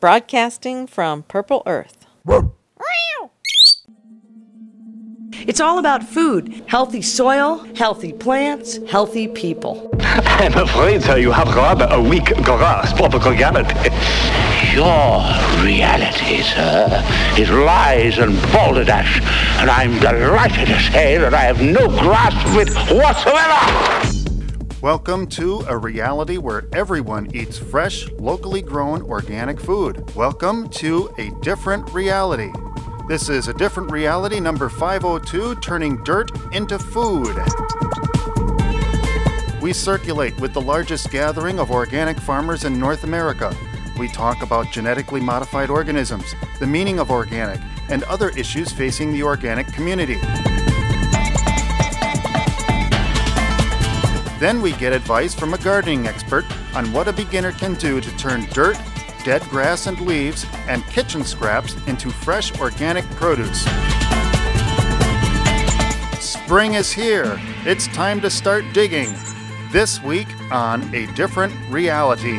broadcasting from Purple Earth. It's all about food healthy soil, healthy plants, healthy people. I'm afraid, sir, you have rather a weak grasp of reality. Your reality, sir, is lies and balderdash, and I'm delighted to say that I have no grasp of it whatsoever. Welcome to a reality where everyone eats fresh, locally grown organic food. Welcome to a different reality. This is a different reality number 502 turning dirt into food. We circulate with the largest gathering of organic farmers in North America. We talk about genetically modified organisms, the meaning of organic, and other issues facing the organic community. Then we get advice from a gardening expert on what a beginner can do to turn dirt, dead grass and leaves, and kitchen scraps into fresh organic produce. Spring is here. It's time to start digging. This week on A Different Reality.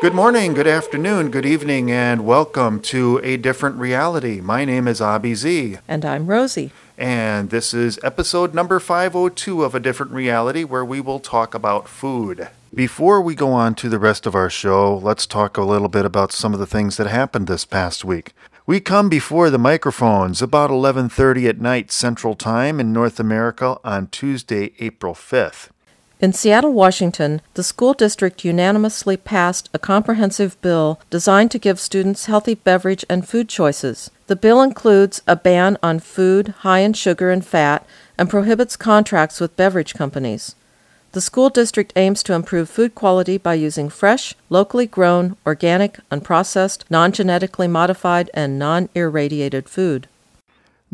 Good morning, good afternoon, good evening, and welcome to A Different Reality. My name is Abby Z. And I'm Rosie. And this is episode number 502 of A Different Reality, where we will talk about food. Before we go on to the rest of our show, let's talk a little bit about some of the things that happened this past week. We come before the microphones about 11:30 at night Central Time in North America on Tuesday, April 5th. In Seattle, Washington, the school district unanimously passed a comprehensive bill designed to give students healthy beverage and food choices. The bill includes a ban on food high in sugar and fat and prohibits contracts with beverage companies. The school district aims to improve food quality by using fresh, locally grown, organic, unprocessed, non genetically modified, and non irradiated food.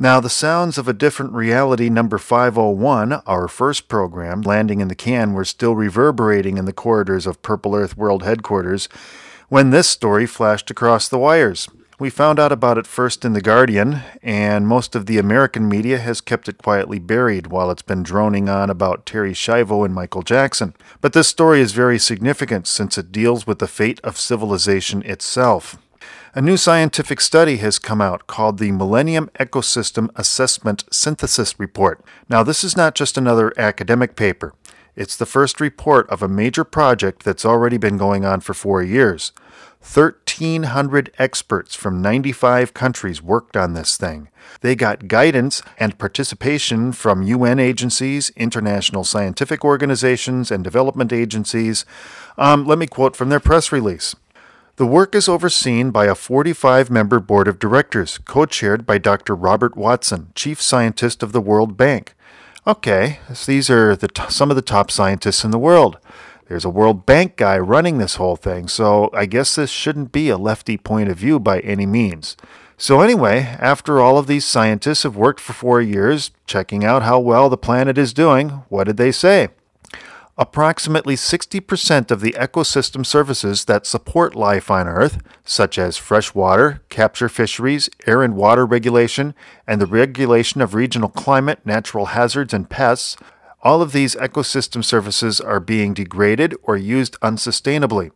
Now, the sounds of a different reality number 501, our first program, landing in the can, were still reverberating in the corridors of Purple Earth World headquarters when this story flashed across the wires. We found out about it first in The Guardian, and most of the American media has kept it quietly buried while it's been droning on about Terri Schiavo and Michael Jackson. But this story is very significant since it deals with the fate of civilization itself. A new scientific study has come out called the Millennium Ecosystem Assessment Synthesis Report. Now, this is not just another academic paper. It's the first report of a major project that's already been going on for four years. 1,300 experts from 95 countries worked on this thing. They got guidance and participation from UN agencies, international scientific organizations, and development agencies. Um, let me quote from their press release. The work is overseen by a 45 member board of directors, co chaired by Dr. Robert Watson, chief scientist of the World Bank. Okay, so these are the t- some of the top scientists in the world. There's a World Bank guy running this whole thing, so I guess this shouldn't be a lefty point of view by any means. So, anyway, after all of these scientists have worked for four years, checking out how well the planet is doing, what did they say? Approximately 60% of the ecosystem services that support life on Earth, such as fresh water, capture fisheries, air and water regulation, and the regulation of regional climate, natural hazards, and pests, all of these ecosystem services are being degraded or used unsustainably.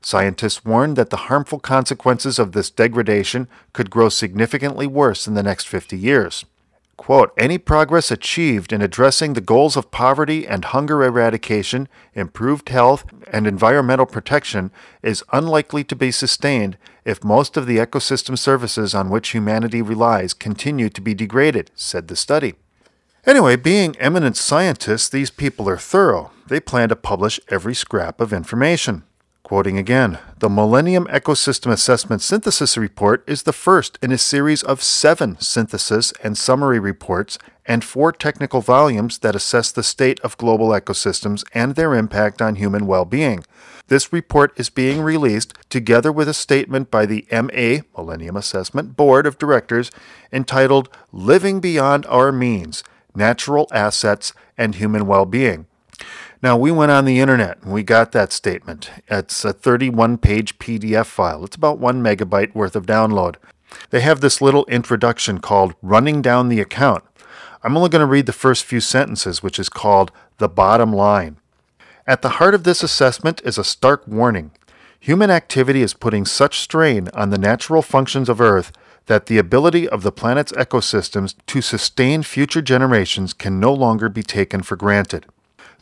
Scientists warn that the harmful consequences of this degradation could grow significantly worse in the next 50 years. Quote, any progress achieved in addressing the goals of poverty and hunger eradication, improved health, and environmental protection is unlikely to be sustained if most of the ecosystem services on which humanity relies continue to be degraded, said the study. Anyway, being eminent scientists, these people are thorough. They plan to publish every scrap of information. Quoting again, the Millennium Ecosystem Assessment Synthesis Report is the first in a series of seven synthesis and summary reports and four technical volumes that assess the state of global ecosystems and their impact on human well being. This report is being released together with a statement by the MA Millennium Assessment Board of Directors entitled Living Beyond Our Means natural assets, and human well being. Now, we went on the internet and we got that statement. It's a 31 page PDF file, it's about one megabyte worth of download. They have this little introduction called Running Down the Account. I'm only going to read the first few sentences, which is called The Bottom Line. At the heart of this assessment is a stark warning. Human activity is putting such strain on the natural functions of Earth that the ability of the planet's ecosystems to sustain future generations can no longer be taken for granted.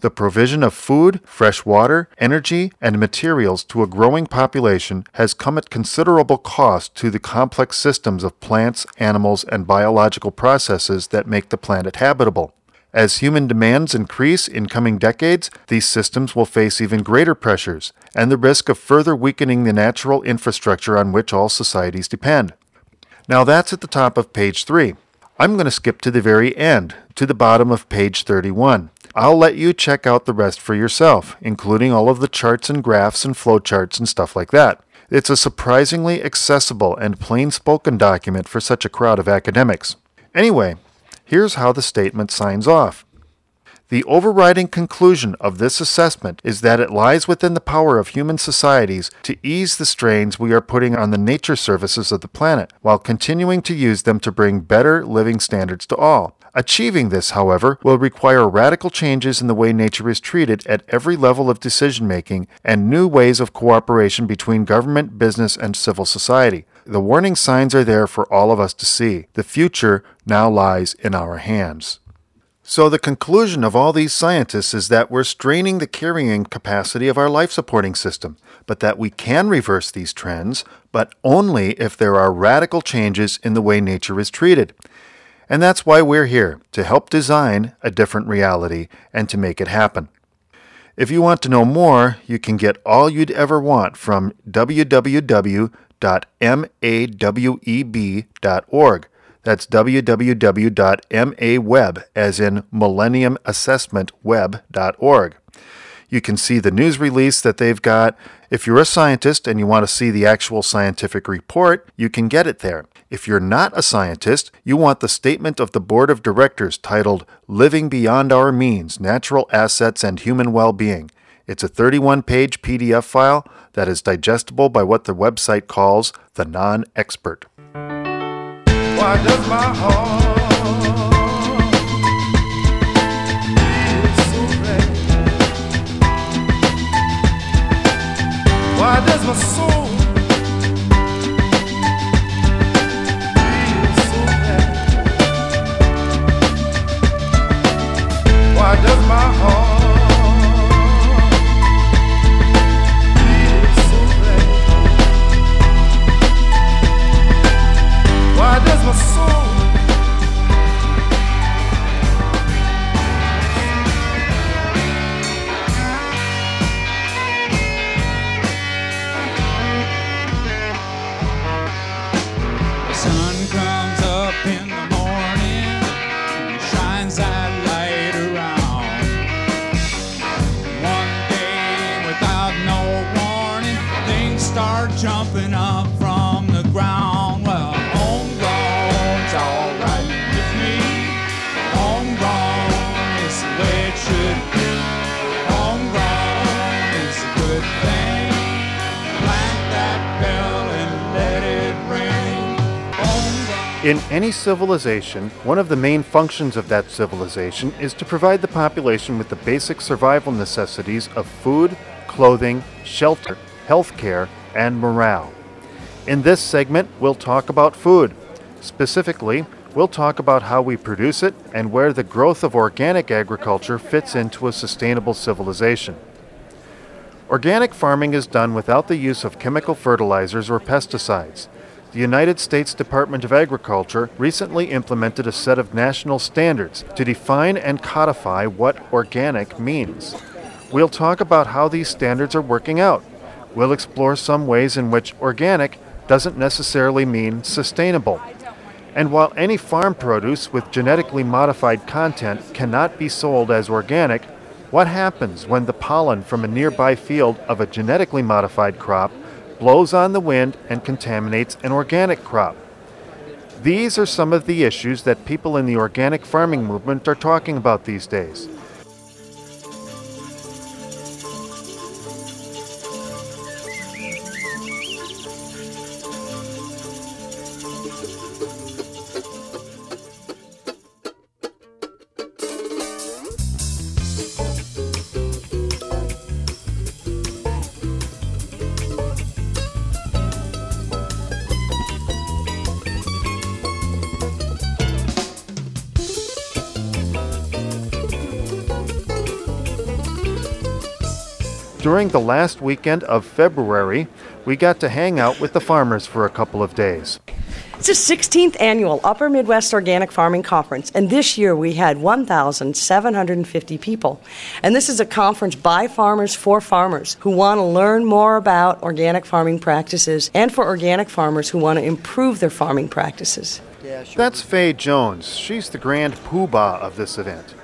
The provision of food, fresh water, energy, and materials to a growing population has come at considerable cost to the complex systems of plants, animals, and biological processes that make the planet habitable. As human demands increase in coming decades, these systems will face even greater pressures and the risk of further weakening the natural infrastructure on which all societies depend. Now that's at the top of page 3. I'm going to skip to the very end, to the bottom of page 31. I'll let you check out the rest for yourself, including all of the charts and graphs and flowcharts and stuff like that. It's a surprisingly accessible and plain spoken document for such a crowd of academics. Anyway, here's how the statement signs off. The overriding conclusion of this assessment is that it lies within the power of human societies to ease the strains we are putting on the nature services of the planet, while continuing to use them to bring better living standards to all. Achieving this, however, will require radical changes in the way nature is treated at every level of decision making and new ways of cooperation between government, business, and civil society. The warning signs are there for all of us to see. The future now lies in our hands. So, the conclusion of all these scientists is that we're straining the carrying capacity of our life supporting system, but that we can reverse these trends, but only if there are radical changes in the way nature is treated. And that's why we're here, to help design a different reality and to make it happen. If you want to know more, you can get all you'd ever want from www.maweb.org. That's www.maweb, as in Millennium Assessment Web.org. You can see the news release that they've got. If you're a scientist and you want to see the actual scientific report, you can get it there. If you're not a scientist, you want the statement of the board of directors titled Living Beyond Our Means Natural Assets and Human Well Being. It's a 31 page PDF file that is digestible by what the website calls the non expert. Why does my heart Why my soul any civilization, one of the main functions of that civilization is to provide the population with the basic survival necessities of food, clothing, shelter, health care, and morale. In this segment, we'll talk about food. Specifically, we'll talk about how we produce it and where the growth of organic agriculture fits into a sustainable civilization. Organic farming is done without the use of chemical fertilizers or pesticides the United States Department of Agriculture recently implemented a set of national standards to define and codify what organic means. We'll talk about how these standards are working out. We'll explore some ways in which organic doesn't necessarily mean sustainable. And while any farm produce with genetically modified content cannot be sold as organic, what happens when the pollen from a nearby field of a genetically modified crop blows on the wind and contaminates an organic crop. These are some of the issues that people in the organic farming movement are talking about these days. During the last weekend of February, we got to hang out with the farmers for a couple of days. It's the 16th annual Upper Midwest Organic Farming Conference, and this year we had 1,750 people. And this is a conference by farmers for farmers who want to learn more about organic farming practices and for organic farmers who want to improve their farming practices. That's Faye Jones. She's the grand poobah of this event.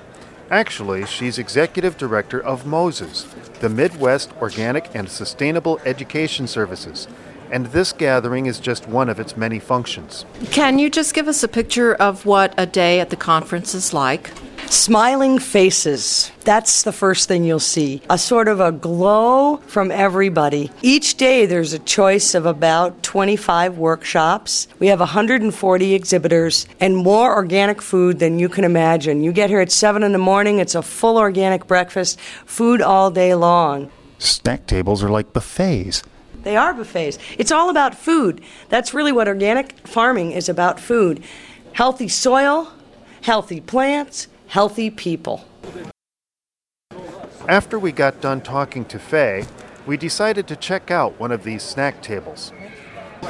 Actually, she's executive director of MOSES, the Midwest Organic and Sustainable Education Services, and this gathering is just one of its many functions. Can you just give us a picture of what a day at the conference is like? Smiling faces. That's the first thing you'll see. A sort of a glow from everybody. Each day there's a choice of about 25 workshops. We have 140 exhibitors and more organic food than you can imagine. You get here at 7 in the morning, it's a full organic breakfast, food all day long. Snack tables are like buffets. They are buffets. It's all about food. That's really what organic farming is about food. Healthy soil, healthy plants, healthy people. After we got done talking to Faye, we decided to check out one of these snack tables.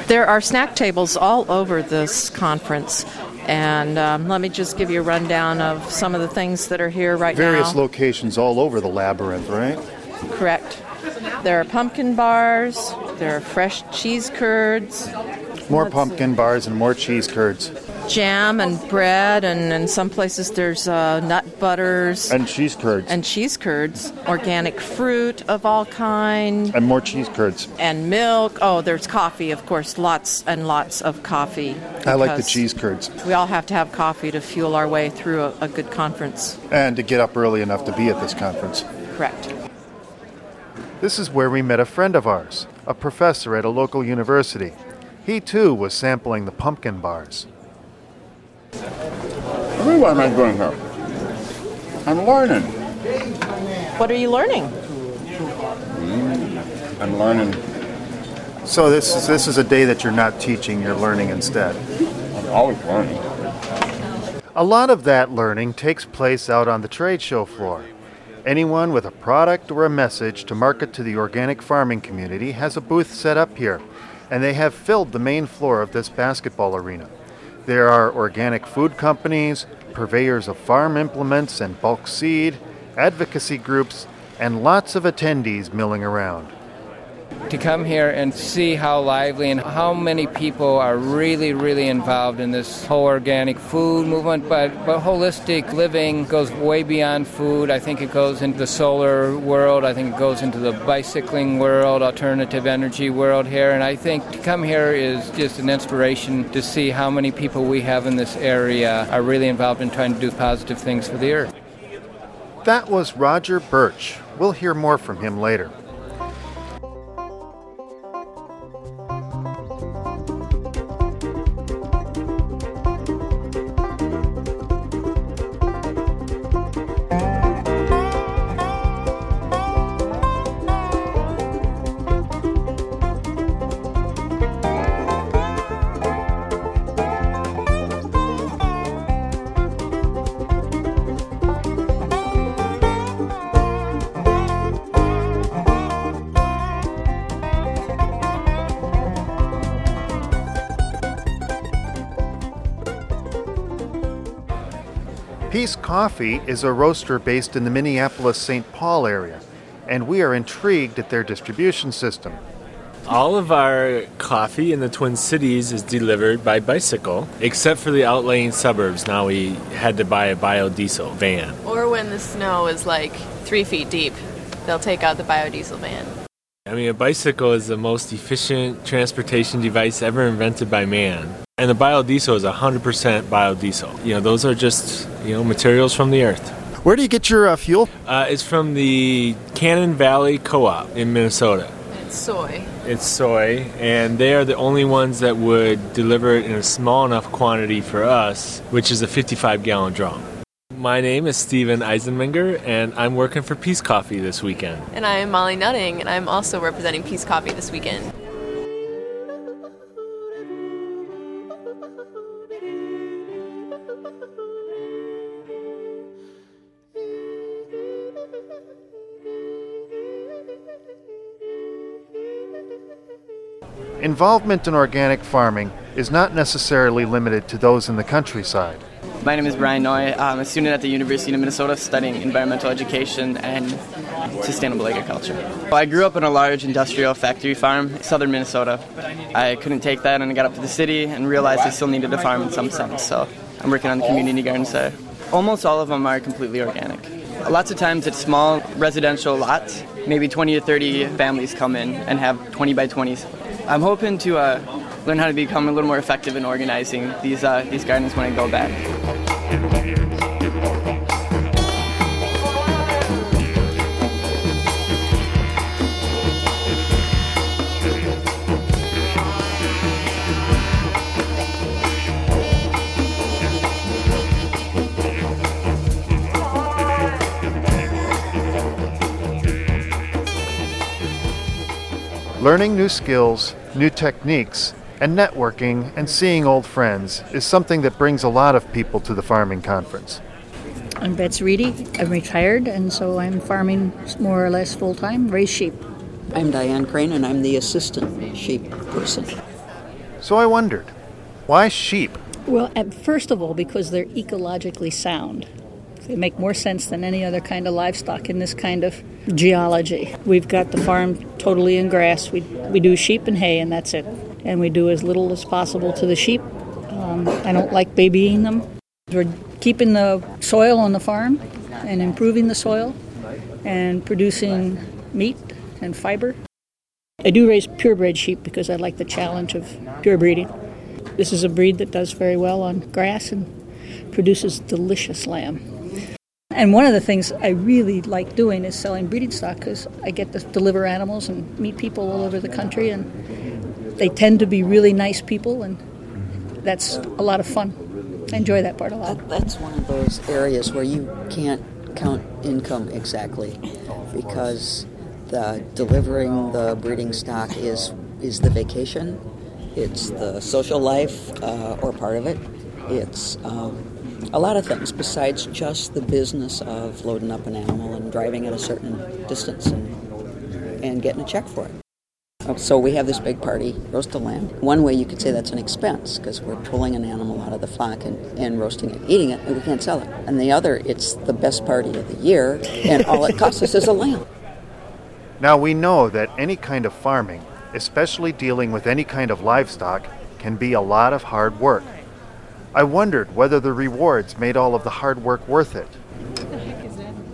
There are snack tables all over this conference, and um, let me just give you a rundown of some of the things that are here right Various now. Various locations all over the labyrinth, right? Correct. There are pumpkin bars, there are fresh cheese curds, More Let's pumpkin bars and more cheese curds. jam and bread, and in some places there's uh, nut butters And cheese curds. and cheese curds, organic fruit of all kind, and more cheese curds. and milk. Oh, there's coffee, of course, lots and lots of coffee. I like the cheese curds. We all have to have coffee to fuel our way through a, a good conference. And to get up early enough to be at this conference. Correct. This is where we met a friend of ours, a professor at a local university. He too was sampling the pumpkin bars. Really, why am I doing here? I'm learning. What are you learning? Hmm, I'm learning. So this is, this is a day that you're not teaching, you're learning instead. I'm always learning. A lot of that learning takes place out on the trade show floor. Anyone with a product or a message to market to the organic farming community has a booth set up here, and they have filled the main floor of this basketball arena. There are organic food companies, purveyors of farm implements and bulk seed, advocacy groups, and lots of attendees milling around. To come here and see how lively and how many people are really, really involved in this whole organic food movement. But, but holistic living goes way beyond food. I think it goes into the solar world. I think it goes into the bicycling world, alternative energy world here. And I think to come here is just an inspiration to see how many people we have in this area are really involved in trying to do positive things for the earth. That was Roger Birch. We'll hear more from him later. Coffee is a roaster based in the Minneapolis St. Paul area, and we are intrigued at their distribution system. All of our coffee in the Twin Cities is delivered by bicycle, except for the outlying suburbs. Now we had to buy a biodiesel van. Or when the snow is like three feet deep, they'll take out the biodiesel van. I mean, a bicycle is the most efficient transportation device ever invented by man. And the biodiesel is 100% biodiesel. You know, those are just, you know, materials from the earth. Where do you get your uh, fuel? Uh, it's from the Cannon Valley Co op in Minnesota. It's soy. It's soy, and they are the only ones that would deliver it in a small enough quantity for us, which is a 55 gallon drum. My name is Steven Eisenmenger, and I'm working for Peace Coffee this weekend. And I am Molly Nutting, and I'm also representing Peace Coffee this weekend. Involvement in organic farming is not necessarily limited to those in the countryside. My name is Brian Noy. I'm a student at the University of Minnesota studying environmental education and sustainable agriculture. I grew up in a large industrial factory farm, in southern Minnesota. I couldn't take that and I got up to the city and realized I still needed a farm in some sense, so I'm working on the community gardens side. Almost all of them are completely organic. Lots of times it's small residential lots, maybe 20 to 30 families come in and have 20 by 20s. I'm hoping to uh, learn how to become a little more effective in organizing these, uh, these gardens when I go back. Learning new skills, new techniques, and networking and seeing old friends is something that brings a lot of people to the farming conference. I'm Betsy Reedy. I'm retired, and so I'm farming more or less full time, raise sheep. I'm Diane Crane, and I'm the assistant sheep person. So I wondered, why sheep? Well, first of all, because they're ecologically sound. They make more sense than any other kind of livestock in this kind of geology. We've got the farm totally in grass. We, we do sheep and hay, and that's it and we do as little as possible to the sheep. Um, I don't like babying them. We're keeping the soil on the farm and improving the soil and producing meat and fiber. I do raise purebred sheep because I like the challenge of pure breeding. This is a breed that does very well on grass and produces delicious lamb. And one of the things I really like doing is selling breeding stock because I get to deliver animals and meet people all over the country and they tend to be really nice people, and that's a lot of fun. I enjoy that part a lot. That's one of those areas where you can't count income exactly because the delivering the breeding stock is is the vacation, it's the social life uh, or part of it. It's um, a lot of things besides just the business of loading up an animal and driving at a certain distance and, and getting a check for it. Oh, so we have this big party, roast a lamb. One way you could say that's an expense because we're pulling an animal out of the flock and, and roasting it, eating it, and we can't sell it. And the other, it's the best party of the year, and all it costs us is a lamb. Now we know that any kind of farming, especially dealing with any kind of livestock, can be a lot of hard work. I wondered whether the rewards made all of the hard work worth it.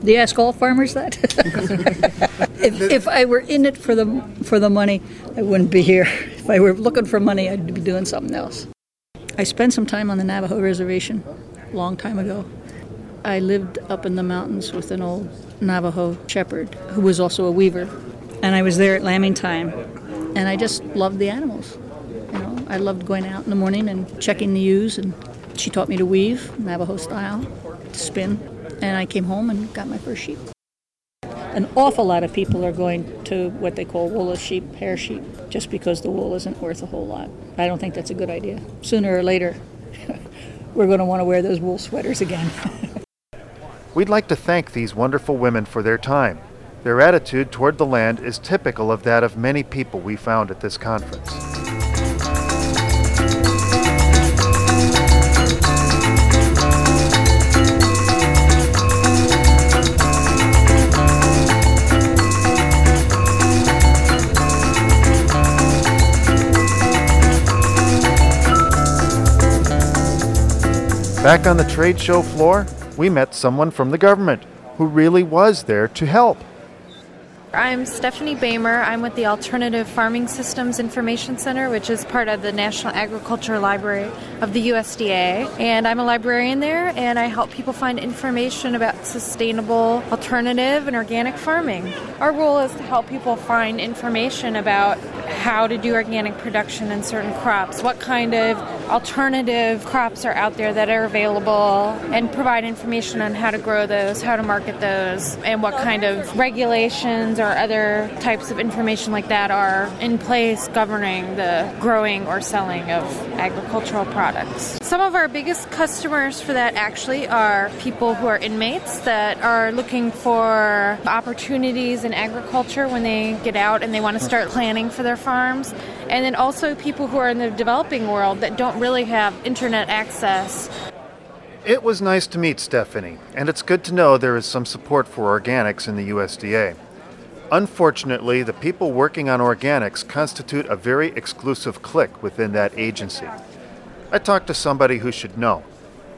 Do you ask all farmers that? if, if I were in it for the for the money, I wouldn't be here. If I were looking for money, I'd be doing something else. I spent some time on the Navajo reservation a long time ago. I lived up in the mountains with an old Navajo shepherd who was also a weaver, and I was there at lambing time, and I just loved the animals. I loved going out in the morning and checking the ewes, and she taught me to weave Navajo style, to spin and I came home and got my first sheep. An awful lot of people are going to what they call woolless sheep, hair sheep, just because the wool isn't worth a whole lot. I don't think that's a good idea. Sooner or later, we're going to want to wear those wool sweaters again. We'd like to thank these wonderful women for their time. Their attitude toward the land is typical of that of many people we found at this conference. Back on the trade show floor, we met someone from the government who really was there to help. I'm Stephanie Bamer. I'm with the Alternative Farming Systems Information Center, which is part of the National Agriculture Library of the USDA. And I'm a librarian there, and I help people find information about sustainable, alternative, and organic farming. Our role is to help people find information about how to do organic production in certain crops, what kind of alternative crops are out there that are available, and provide information on how to grow those, how to market those, and what kind of regulations or other types of information like that are in place governing the growing or selling of agricultural products. Some of our biggest customers for that actually are people who are inmates that are looking for opportunities in agriculture when they get out and they want to start planning for their farms, and then also people who are in the developing world that don't really have internet access. It was nice to meet Stephanie, and it's good to know there is some support for organics in the USDA. Unfortunately, the people working on organics constitute a very exclusive clique within that agency. I talked to somebody who should know.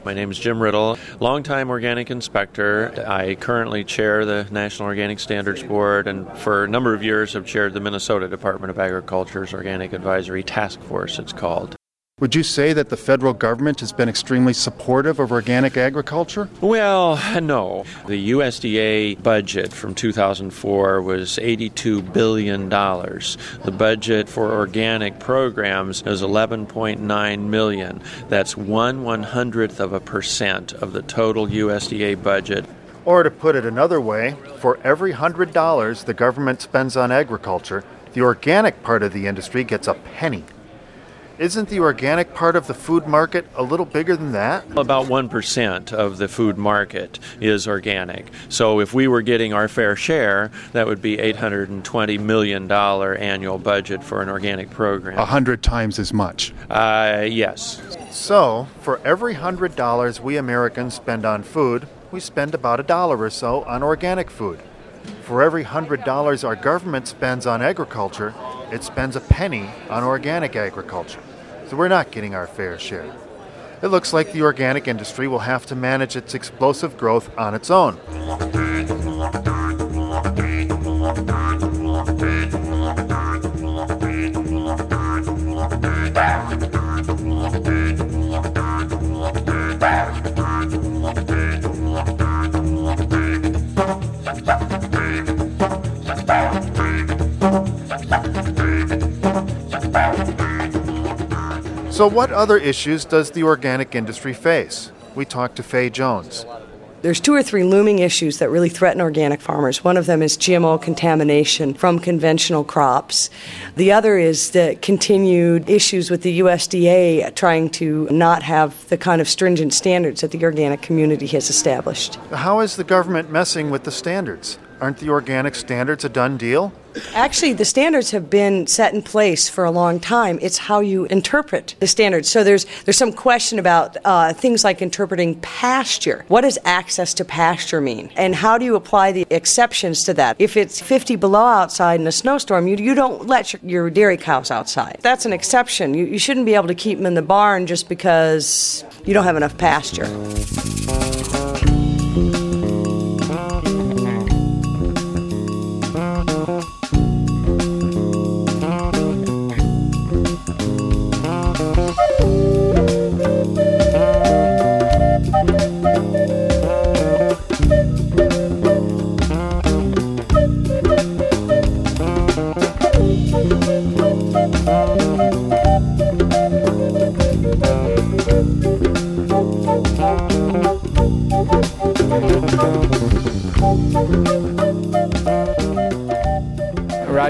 My name is Jim Riddle, longtime organic inspector. I currently chair the National Organic Standards Board and for a number of years have chaired the Minnesota Department of Agriculture's Organic Advisory Task Force, it's called. Would you say that the federal government has been extremely supportive of organic agriculture? Well, no. The USDA budget from 2004 was $82 billion. The budget for organic programs is 11.9 million. That's one one hundredth of a percent of the total USDA budget. Or to put it another way, for every hundred dollars the government spends on agriculture, the organic part of the industry gets a penny. Isn't the organic part of the food market a little bigger than that? About 1% of the food market is organic. So if we were getting our fair share, that would be $820 million annual budget for an organic program. A hundred times as much. Uh, yes. So, for every hundred dollars we Americans spend on food, we spend about a dollar or so on organic food. For every hundred dollars our government spends on agriculture, it spends a penny on organic agriculture. So we're not getting our fair share. It looks like the organic industry will have to manage its explosive growth on its own. So, what other issues does the organic industry face? We talked to Faye Jones. There's two or three looming issues that really threaten organic farmers. One of them is GMO contamination from conventional crops. The other is the continued issues with the USDA trying to not have the kind of stringent standards that the organic community has established. How is the government messing with the standards? Aren't the organic standards a done deal? Actually, the standards have been set in place for a long time. It's how you interpret the standards. So there's there's some question about uh, things like interpreting pasture. What does access to pasture mean, and how do you apply the exceptions to that? If it's 50 below outside in a snowstorm, you you don't let your, your dairy cows outside. That's an exception. You, you shouldn't be able to keep them in the barn just because you don't have enough pasture.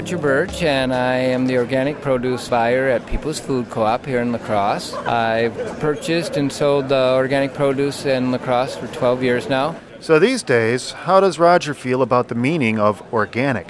Roger Birch, and I am the organic produce buyer at People's Food Co-op here in La Crosse. I've purchased and sold the organic produce in La Crosse for 12 years now. So these days, how does Roger feel about the meaning of organic?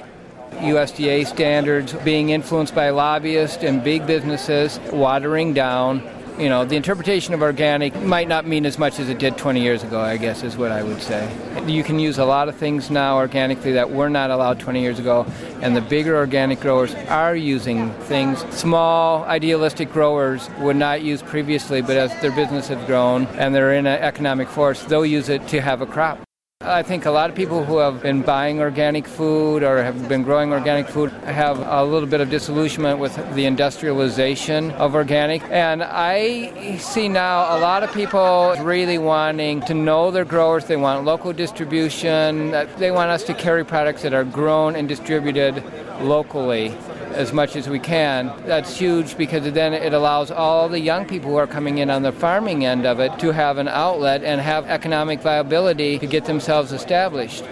USDA standards being influenced by lobbyists and big businesses watering down you know, the interpretation of organic might not mean as much as it did 20 years ago, I guess is what I would say. You can use a lot of things now organically that were not allowed 20 years ago, and the bigger organic growers are using things small, idealistic growers would not use previously, but as their business has grown and they're in an economic force, they'll use it to have a crop. I think a lot of people who have been buying organic food or have been growing organic food have a little bit of disillusionment with the industrialization of organic. And I see now a lot of people really wanting to know their growers. They want local distribution. They want us to carry products that are grown and distributed locally as much as we can. That's huge because then it allows all the young people who are coming in on the farming end of it to have an outlet and have economic viability to get themselves established.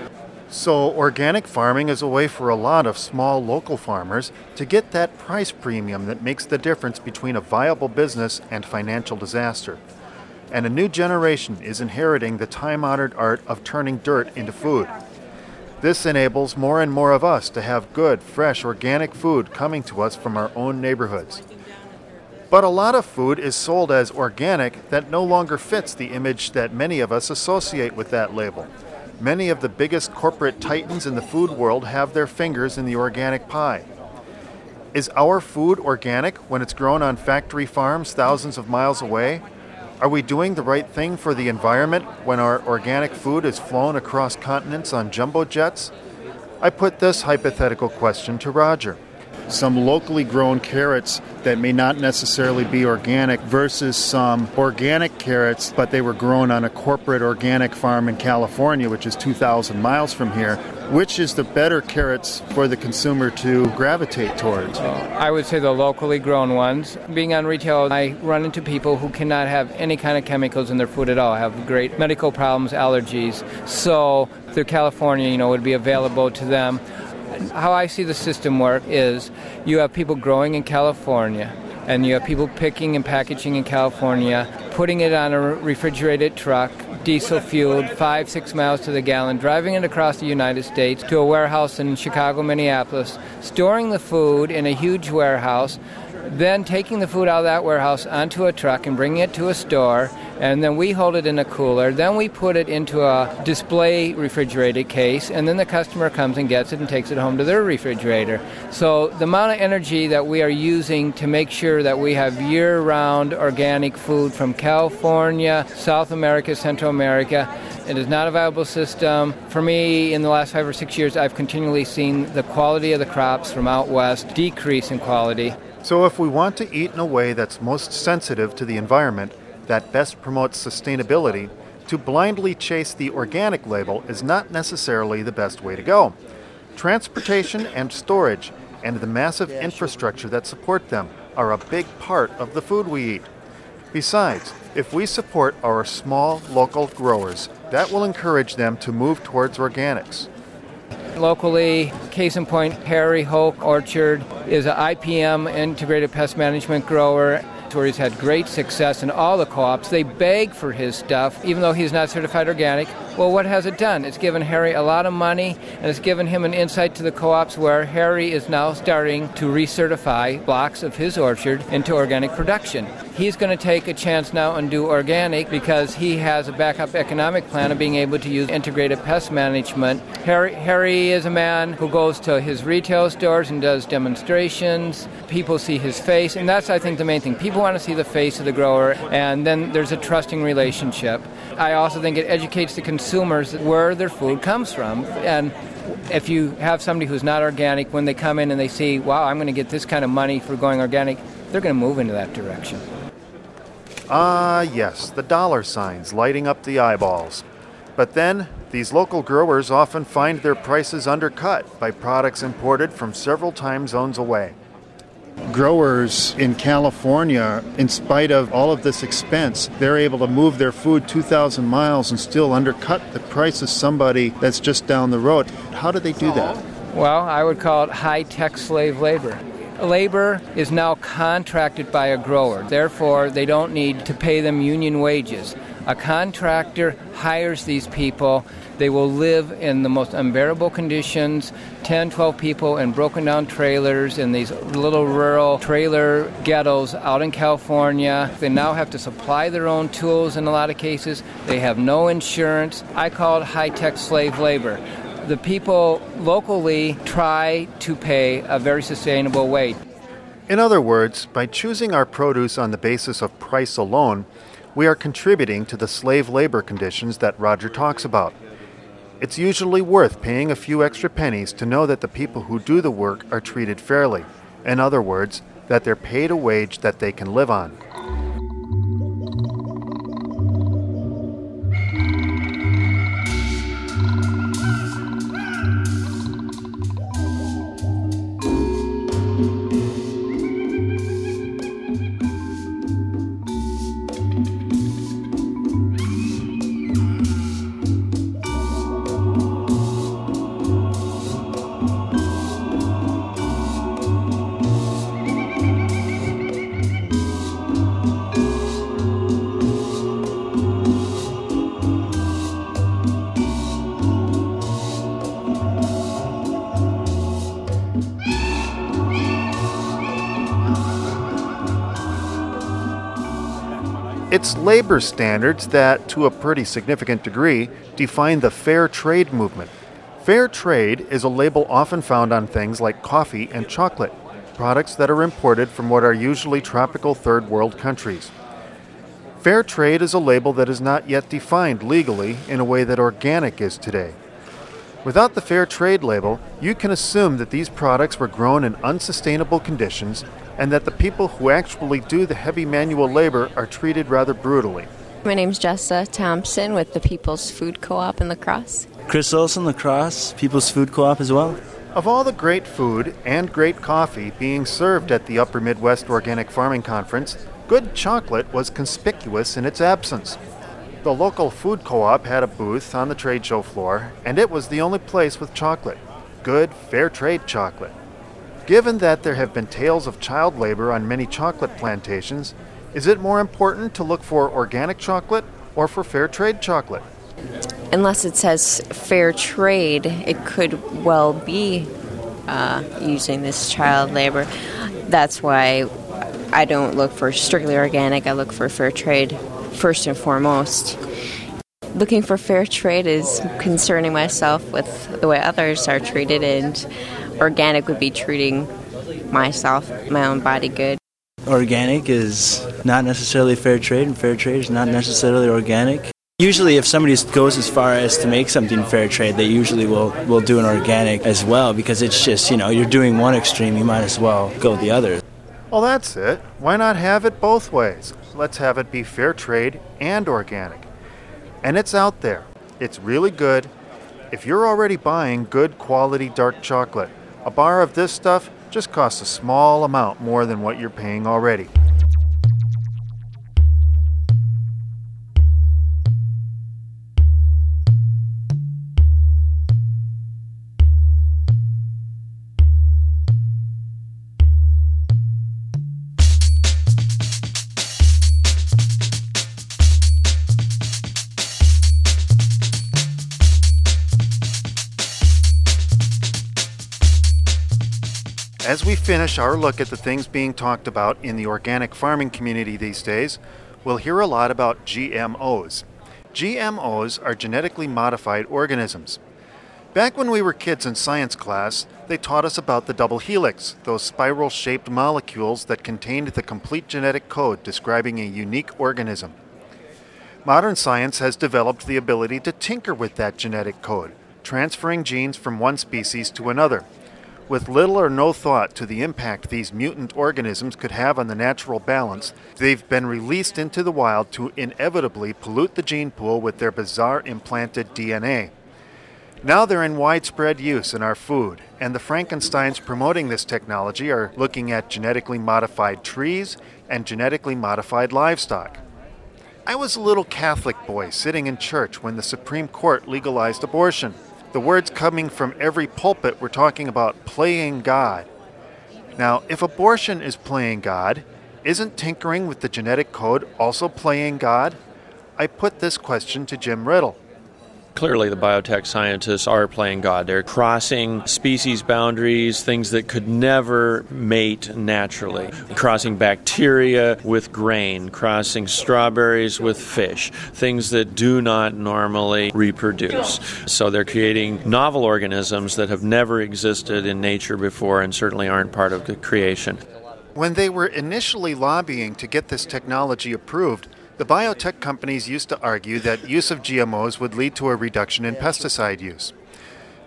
So, organic farming is a way for a lot of small local farmers to get that price premium that makes the difference between a viable business and financial disaster. And a new generation is inheriting the time honored art of turning dirt into food. This enables more and more of us to have good, fresh, organic food coming to us from our own neighborhoods. But a lot of food is sold as organic that no longer fits the image that many of us associate with that label. Many of the biggest corporate titans in the food world have their fingers in the organic pie. Is our food organic when it's grown on factory farms thousands of miles away? Are we doing the right thing for the environment when our organic food is flown across continents on jumbo jets? I put this hypothetical question to Roger some locally grown carrots that may not necessarily be organic versus some organic carrots, but they were grown on a corporate organic farm in California, which is 2,000 miles from here. Which is the better carrots for the consumer to gravitate towards? I would say the locally grown ones. Being on retail, I run into people who cannot have any kind of chemicals in their food at all, have great medical problems, allergies. So, through California, you know, would be available to them how I see the system work is you have people growing in California, and you have people picking and packaging in California, putting it on a refrigerated truck, diesel fueled, five, six miles to the gallon, driving it across the United States to a warehouse in Chicago, Minneapolis, storing the food in a huge warehouse, then taking the food out of that warehouse onto a truck and bringing it to a store, and then we hold it in a cooler. Then we put it into a display refrigerated case, and then the customer comes and gets it and takes it home to their refrigerator. So the amount of energy that we are using to make sure that we have year-round organic food from California, South America, Central America, it is not a viable system. For me, in the last five or six years, I've continually seen the quality of the crops from out west decrease in quality. So, if we want to eat in a way that's most sensitive to the environment, that best promotes sustainability, to blindly chase the organic label is not necessarily the best way to go. Transportation and storage and the massive infrastructure that support them are a big part of the food we eat. Besides, if we support our small local growers, that will encourage them to move towards organics. Locally, case in point, Harry Hoch Orchard is an IPM integrated pest management grower where he's had great success in all the co-ops. They beg for his stuff, even though he's not certified organic. Well, what has it done? It's given Harry a lot of money, and it's given him an insight to the co-ops where Harry is now starting to recertify blocks of his orchard into organic production. He's going to take a chance now and do organic because he has a backup economic plan of being able to use integrated pest management. Harry, Harry is a man who goes to his retail stores and does demonstrations. People see his face, and that's, I think, the main thing. People want to see the face of the grower, and then there's a trusting relationship. I also think it educates the consumers where their food comes from. And if you have somebody who's not organic, when they come in and they see, wow, I'm going to get this kind of money for going organic, they're going to move into that direction. Ah, yes, the dollar signs lighting up the eyeballs. But then, these local growers often find their prices undercut by products imported from several time zones away growers in California, in spite of all of this expense, they're able to move their food 2,000 miles and still undercut the price of somebody that's just down the road. How do they do that? Well, I would call it high tech slave labor. Labor is now contracted by a grower, therefore, they don't need to pay them union wages. A contractor hires these people they will live in the most unbearable conditions 10, 12 people in broken down trailers in these little rural trailer ghettos out in California. They now have to supply their own tools in a lot of cases. They have no insurance. I call it high tech slave labor. The people locally try to pay a very sustainable wage. In other words, by choosing our produce on the basis of price alone, we are contributing to the slave labor conditions that Roger talks about. It's usually worth paying a few extra pennies to know that the people who do the work are treated fairly. In other words, that they're paid a wage that they can live on. It's labor standards that, to a pretty significant degree, define the fair trade movement. Fair trade is a label often found on things like coffee and chocolate, products that are imported from what are usually tropical third world countries. Fair trade is a label that is not yet defined legally in a way that organic is today. Without the fair trade label, you can assume that these products were grown in unsustainable conditions and that the people who actually do the heavy manual labor are treated rather brutally. My name's Jessa Thompson with the People's Food Co op in La Crosse. Chris Olson, La Crosse, People's Food Co op as well. Of all the great food and great coffee being served at the Upper Midwest Organic Farming Conference, good chocolate was conspicuous in its absence. The local food co op had a booth on the trade show floor, and it was the only place with chocolate. Good, fair trade chocolate. Given that there have been tales of child labor on many chocolate plantations, is it more important to look for organic chocolate or for fair trade chocolate? Unless it says fair trade, it could well be uh, using this child labor. That's why I don't look for strictly organic, I look for fair trade first and foremost. Looking for fair trade is concerning myself with the way others are treated, and organic would be treating myself, my own body good. Organic is not necessarily fair trade, and fair trade is not necessarily organic. Usually, if somebody goes as far as to make something fair trade, they usually will, will do an organic as well because it's just, you know, you're doing one extreme, you might as well go the other. Well, that's it. Why not have it both ways? Let's have it be fair trade and organic. And it's out there. It's really good. If you're already buying good quality dark chocolate, a bar of this stuff just costs a small amount more than what you're paying already. Finish our look at the things being talked about in the organic farming community these days, we'll hear a lot about GMOs. GMOs are genetically modified organisms. Back when we were kids in science class, they taught us about the double helix, those spiral shaped molecules that contained the complete genetic code describing a unique organism. Modern science has developed the ability to tinker with that genetic code, transferring genes from one species to another with little or no thought to the impact these mutant organisms could have on the natural balance, they've been released into the wild to inevitably pollute the gene pool with their bizarre implanted DNA. Now they're in widespread use in our food, and the Frankensteins promoting this technology are looking at genetically modified trees and genetically modified livestock. I was a little Catholic boy sitting in church when the Supreme Court legalized abortion. The words coming from every pulpit were talking about playing God. Now, if abortion is playing God, isn't tinkering with the genetic code also playing God? I put this question to Jim Riddle. Clearly, the biotech scientists are playing God. They're crossing species boundaries, things that could never mate naturally. Crossing bacteria with grain, crossing strawberries with fish, things that do not normally reproduce. So they're creating novel organisms that have never existed in nature before and certainly aren't part of the creation. When they were initially lobbying to get this technology approved, the biotech companies used to argue that use of GMOs would lead to a reduction in pesticide use.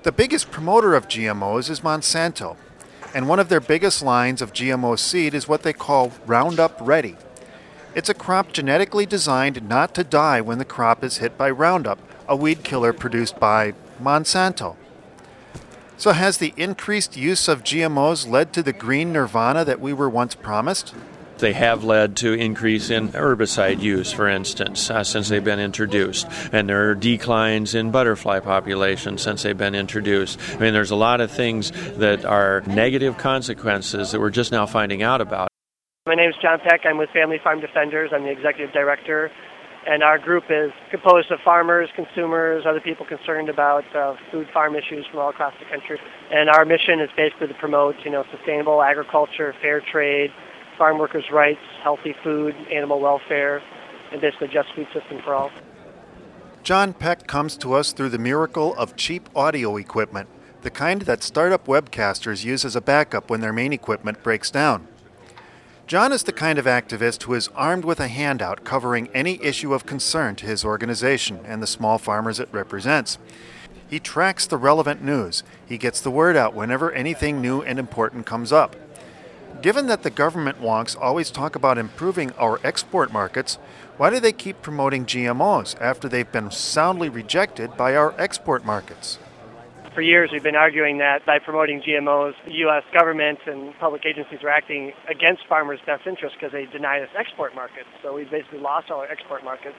The biggest promoter of GMOs is Monsanto, and one of their biggest lines of GMO seed is what they call Roundup Ready. It's a crop genetically designed not to die when the crop is hit by Roundup, a weed killer produced by Monsanto. So, has the increased use of GMOs led to the green nirvana that we were once promised? They have led to increase in herbicide use, for instance, uh, since they've been introduced, and there are declines in butterfly populations since they've been introduced. I mean, there's a lot of things that are negative consequences that we're just now finding out about. My name is John Peck. I'm with Family Farm Defenders. I'm the executive director, and our group is composed of farmers, consumers, other people concerned about uh, food farm issues from all across the country. And our mission is basically to promote, you know, sustainable agriculture, fair trade, farm workers' rights, healthy food, animal welfare, and basically just food system for all. John Peck comes to us through the miracle of cheap audio equipment, the kind that startup webcasters use as a backup when their main equipment breaks down. John is the kind of activist who is armed with a handout covering any issue of concern to his organization and the small farmers it represents. He tracks the relevant news. He gets the word out whenever anything new and important comes up. Given that the government wonks always talk about improving our export markets, why do they keep promoting GMOs after they've been soundly rejected by our export markets? For years, we've been arguing that by promoting GMOs, the U.S. government and public agencies are acting against farmers' best interests because they deny us export markets. So we've basically lost all our export markets.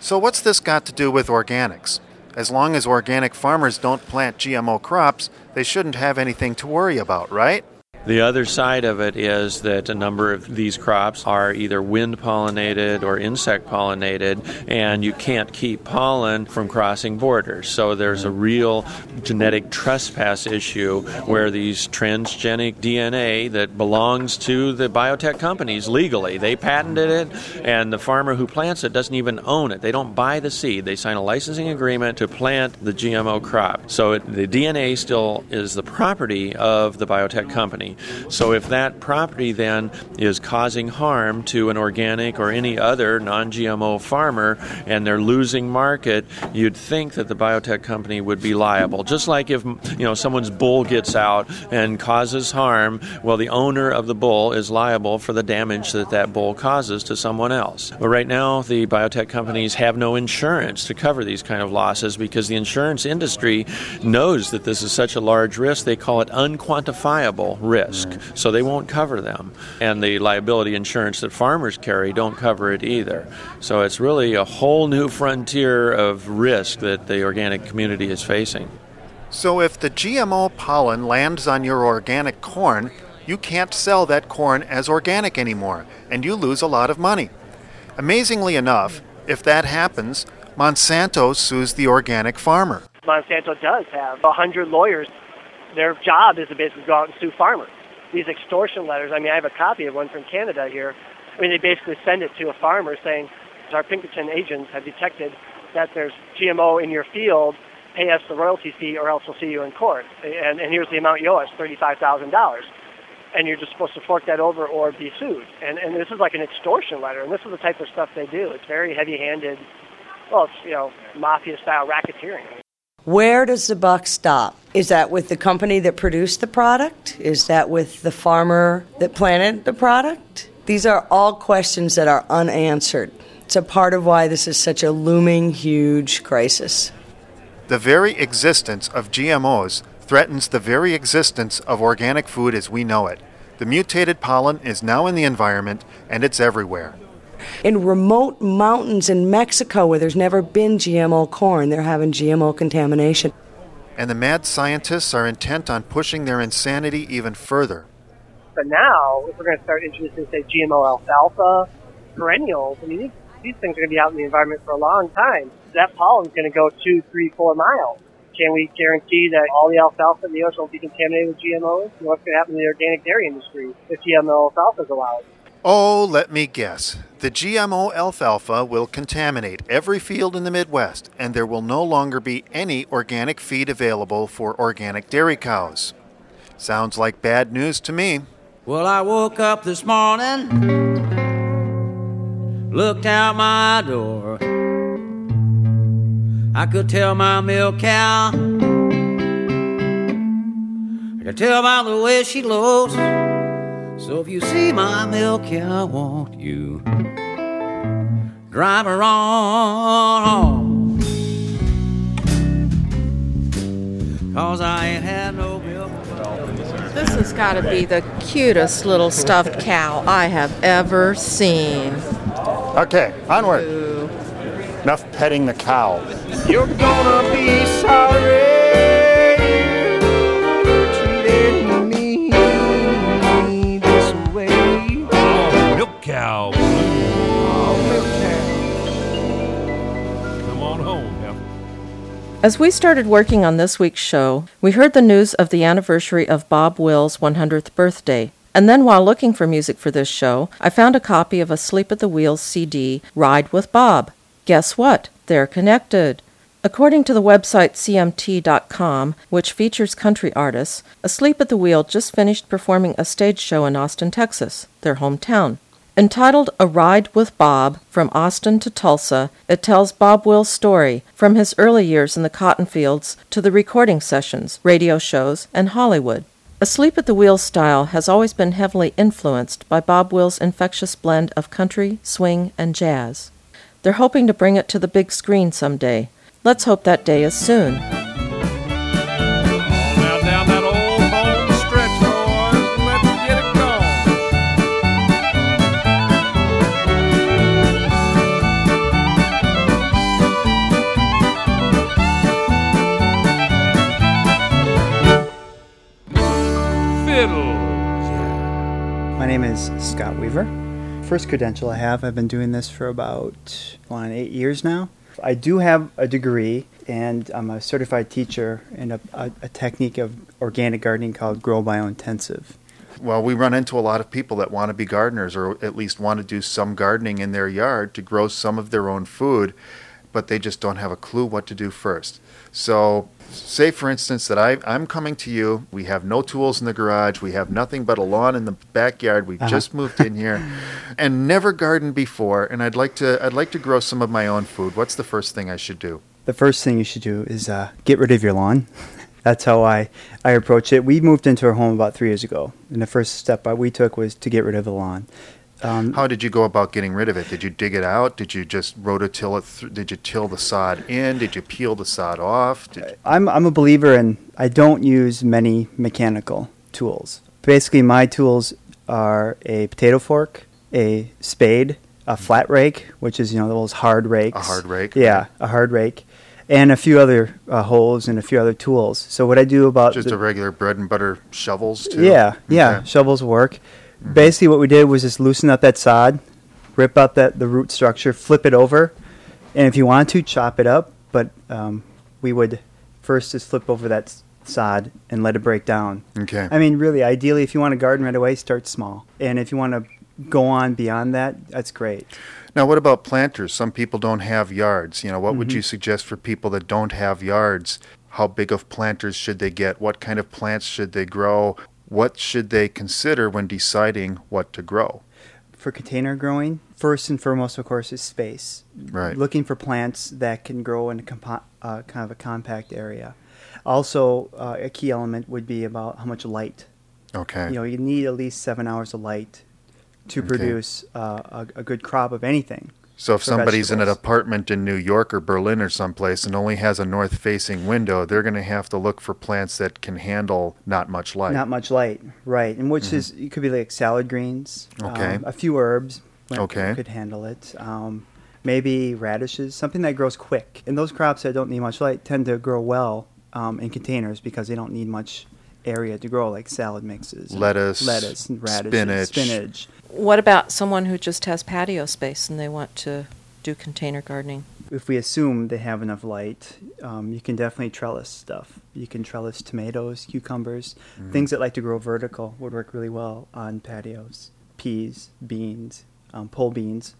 So, what's this got to do with organics? As long as organic farmers don't plant GMO crops, they shouldn't have anything to worry about, right? The other side of it is that a number of these crops are either wind pollinated or insect pollinated, and you can't keep pollen from crossing borders. So there's a real genetic trespass issue where these transgenic DNA that belongs to the biotech companies legally, they patented it, and the farmer who plants it doesn't even own it. They don't buy the seed, they sign a licensing agreement to plant the GMO crop. So it, the DNA still is the property of the biotech company. So if that property then is causing harm to an organic or any other non GMO farmer and they're losing market, you'd think that the biotech company would be liable. Just like if you know someone's bull gets out and causes harm, well the owner of the bull is liable for the damage that that bull causes to someone else. But right now the biotech companies have no insurance to cover these kind of losses because the insurance industry knows that this is such a large risk they call it unquantifiable risk risk, so they won't cover them. And the liability insurance that farmers carry don't cover it either. So it's really a whole new frontier of risk that the organic community is facing. So if the GMO pollen lands on your organic corn, you can't sell that corn as organic anymore, and you lose a lot of money. Amazingly enough, if that happens, Monsanto sues the organic farmer. Monsanto does have 100 lawyers. Their job is to basically go out and sue farmers these extortion letters. I mean, I have a copy of one from Canada here. I mean, they basically send it to a farmer saying, our Pinkerton agents have detected that there's GMO in your field. Pay us the royalty fee, or else we'll see you in court. And, and here's the amount you owe us: thirty-five thousand dollars. And you're just supposed to fork that over or be sued. And and this is like an extortion letter. And this is the type of stuff they do. It's very heavy-handed. Well, it's you know mafia-style racketeering. Where does the buck stop? Is that with the company that produced the product? Is that with the farmer that planted the product? These are all questions that are unanswered. It's a part of why this is such a looming, huge crisis. The very existence of GMOs threatens the very existence of organic food as we know it. The mutated pollen is now in the environment and it's everywhere. In remote mountains in Mexico where there's never been GMO corn, they're having GMO contamination. And the mad scientists are intent on pushing their insanity even further. But now, if we're going to start introducing, say, GMO alfalfa, perennials, I mean, these, these things are going to be out in the environment for a long time. That pollen's going to go two, three, four miles. Can we guarantee that all the alfalfa in the U.S. won't be contaminated with GMOs? You know, what's going to happen to the organic dairy industry if GMO alfalfa is allowed? Oh, let me guess. The GMO alfalfa will contaminate every field in the Midwest, and there will no longer be any organic feed available for organic dairy cows. Sounds like bad news to me. Well, I woke up this morning, looked out my door. I could tell my milk cow, I could tell by the way she looks. So if you see my milk cow, won't you drive her on home? Cause I ain't had no milk. This has got to be the cutest little stuffed cow I have ever seen. Okay, onward. Enough petting the cow. You're gonna be sorry. As we started working on this week's show, we heard the news of the anniversary of Bob Wills' 100th birthday. And then while looking for music for this show, I found a copy of Asleep at the Wheels CD, Ride with Bob. Guess what? They're connected. According to the website CMT.com, which features country artists, Asleep at the Wheel just finished performing a stage show in Austin, Texas, their hometown. Entitled A Ride with Bob From Austin to Tulsa, it tells Bob Wills' story from his early years in the cotton fields to the recording sessions, radio shows, and Hollywood. Asleep at the Wheel style has always been heavily influenced by Bob Wills' infectious blend of country, swing, and jazz. They're hoping to bring it to the big screen someday. Let's hope that day is soon. Name is Scott Weaver. First credential I have, I've been doing this for about on eight years now. I do have a degree, and I'm a certified teacher in a, a, a technique of organic gardening called Grow Biointensive. Well, we run into a lot of people that want to be gardeners or at least want to do some gardening in their yard to grow some of their own food, but they just don't have a clue what to do first. So, say for instance that I, I'm coming to you, we have no tools in the garage, we have nothing but a lawn in the backyard, we've Uh-huh. just moved in here and never gardened before and I'd like to I'd like to grow some of my own food. What's the first thing I should do? The first thing you should do is uh, get rid of your lawn. That's how I, I approach it. We moved into our home about three years ago, and the first step we took was to get rid of the lawn. Um, How did you go about getting rid of it? Did you dig it out? Did you just rototill it? Th- did you till the sod in? Did you peel the sod off? Did I'm I'm a believer in I don't use many mechanical tools. Basically, my tools are a potato fork, a spade, a flat rake, which is you know those hard rakes. A hard rake, Yeah, a hard rake, and a few other uh, holes and a few other tools. So what I do about just the- a regular bread and butter shovels too? yeah, yeah, Okay. shovels work. Basically, what we did was just loosen up that sod, rip out that the root structure, flip it over, and if you want to, chop it up. But um, we would first just flip over that sod and let it break down. Okay. I mean, really, ideally, if you want to garden right away, start small, and if you want to go on beyond that, that's great. Now, what about planters? Some people don't have yards. You know, what would Mhm. you suggest for people that don't have yards? How big of planters should they get? What kind of plants should they grow? What should they consider when deciding what to grow? For container growing, first and foremost, of course, is space. Right. Looking for plants that can grow in a compa- uh, kind of a compact area. Also, uh, a key element would be about how much light. Okay. You know, you need at least seven hours of light to Okay. produce uh, a, a good crop of anything. So if somebody's in an apartment in New York or Berlin or someplace and only has a north-facing window, they're going to have to look for plants that can handle not much light. Not much light, right? And which Mhm. is it could be like salad greens. Okay. um, a few herbs. Okay. Could handle it. Um, maybe radishes, something that grows quick. And those crops that don't need much light tend to grow well um, in containers because they don't need much area to grow, like salad mixes, Lettuce, lettuce, and radishes, spinach. spinach. What about someone who just has patio space and they want to do container gardening? If we assume they have enough light, um, you can definitely trellis stuff. You can trellis tomatoes, cucumbers, Mhm. things that like to grow vertical would work really well on patios. Peas, beans, um, pole beans.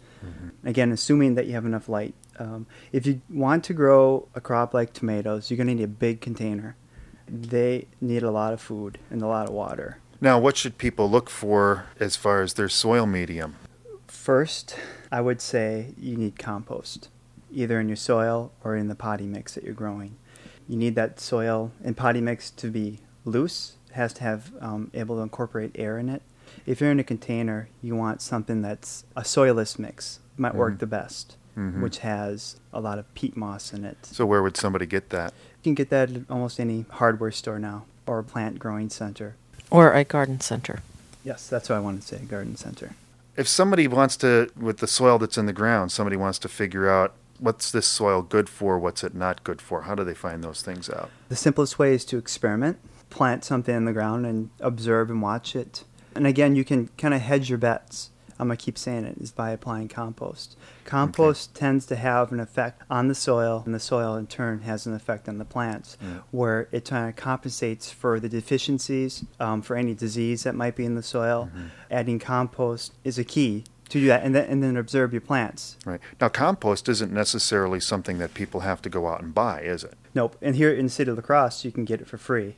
Again, assuming that you have enough light. Um, if you want to grow a crop like tomatoes, you're going to need a big container. They need a lot of food and a lot of water. Now, what should people look for as far as their soil medium? First, I would say you need compost, either in your soil or in the potty mix that you're growing. You need that soil and potty mix to be loose. It has to have um, able to incorporate air in it. If you're in a container, you want something that's a soilless mix. Might work Mhm. the best, Mhm. which has a lot of peat moss in it. So where would somebody get that? You can get that at almost any hardware store now or a plant growing center. Or a garden center. Yes, that's what I wanted to say, garden center. If somebody wants to, with the soil that's in the ground, somebody wants to figure out what's this soil good for, what's it not good for, how do they find those things out? The simplest way is to experiment, plant something in the ground and observe and watch it. And again, you can kind of hedge your bets. I'm gonna keep saying it, is by applying compost. Compost tends to have an effect on the soil, and the soil in turn has an effect on the plants, Yeah. where it kind of compensates for the deficiencies, um, for any disease that might be in the soil. Adding compost is a key to do that, and then and then observe your plants. Right. Now, compost isn't necessarily something that people have to go out and buy, is it? Nope. And here in the city of La Crosse, you can get it for free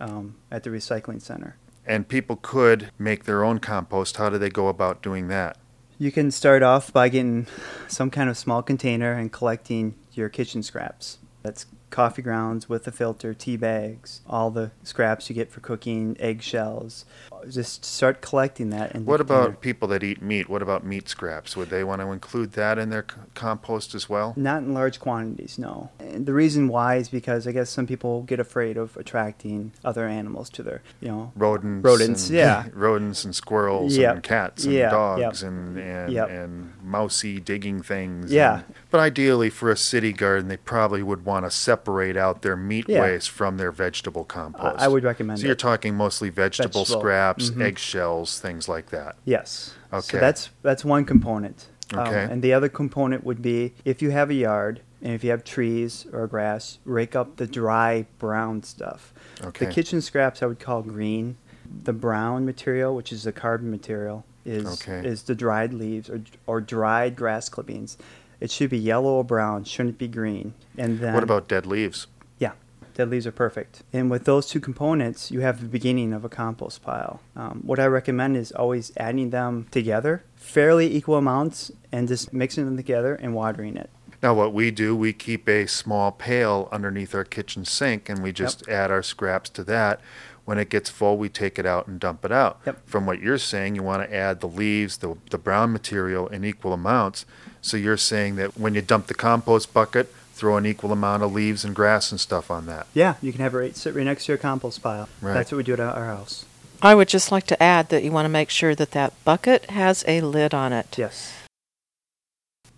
um, at the recycling center. And people could make their own compost. How do they go about doing that? You can start off by getting some kind of small container and collecting your kitchen scraps. That's coffee grounds with a filter, tea bags, all the scraps you get for cooking, eggshells. Just start collecting that. What about people that eat meat? What about meat scraps? Would they want to include that in their c- compost as well? Not in large quantities, no. And the reason why is because I guess some people get afraid of attracting other animals to their, you know, Rodents. Rodents, and- yeah. rodents and squirrels Yep. and cats and Yeah, dogs yep. and and, Yep. and mousy digging things. Yeah. and- but ideally, for a city garden, they probably would want to separate out their meat Yeah. waste from their vegetable compost. I would recommend So you're talking mostly vegetable, Vegetable, scraps, mhm. eggshells, things like that. Yes. Okay. So that's that's one component. Um, Okay. and the other component would be if you have a yard and if you have trees or grass, rake up the dry brown stuff. Okay. The kitchen scraps I would call green. The brown material, which is the carbon material, is Okay. is the dried leaves or or dried grass clippings. It should be yellow or brown, shouldn't it be green. And then what about dead leaves? yeah, dead leaves are perfect. And with those two components, you have the beginning of a compost pile. Um, what I recommend is always adding them together, fairly equal amounts, and just mixing them together and watering it. Now, what we do, we keep a small pail underneath our kitchen sink and we just add our scraps to that. When it gets full, we take it out and dump it out. Yep. From what you're saying, you want to add the leaves, the, the brown material in equal amounts. So you're saying that when you dump the compost bucket, throw an equal amount of leaves and grass and stuff on that. Yeah, you can have it right, sit right next to your compost pile. Right. That's what we do at our house. I would just like to add that you want to make sure that that bucket has a lid on it. Yes.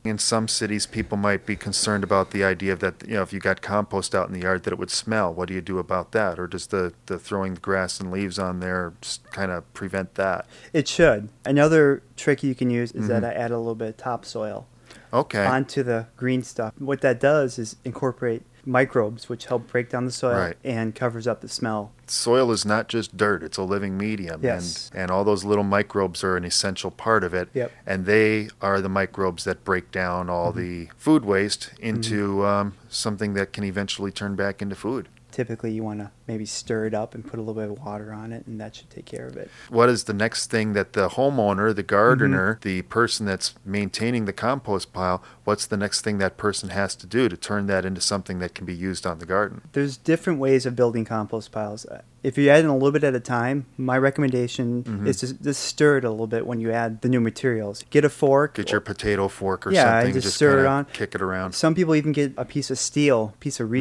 In some cities, people might be concerned about the idea of that, you know, if you got compost out in the yard, that it would smell. What do you do about that? Or does the, the throwing the grass and leaves on there kind of prevent that? It should. Another trick you can use is that Mhm. I add a little bit of topsoil Okay. onto the green stuff. What that does is incorporate microbes, which help break down the soil Right. and covers up the smell. soil is not just dirt it's a living medium Yes. and and all those little microbes are an essential part of it Yep. and they are the microbes that break down all Mhm. the food waste into Mm-hmm. um, something that can eventually turn back into food Typically, you want to maybe stir it up and put a little bit of water on it, and that should take care of it. what is the next thing that the homeowner the gardener Mm-hmm. the person that's maintaining the compost pile what's the next thing that person has to do to turn that into something that can be used on the garden There's different ways of building compost piles. Uh, If you're adding a little bit at a time, my recommendation Mhm. is to just stir it a little bit when you add the new materials. Get a fork. get your potato fork or yeah, something and just, just stir it on. kick it around Some people even get a piece of steel, piece of Mm.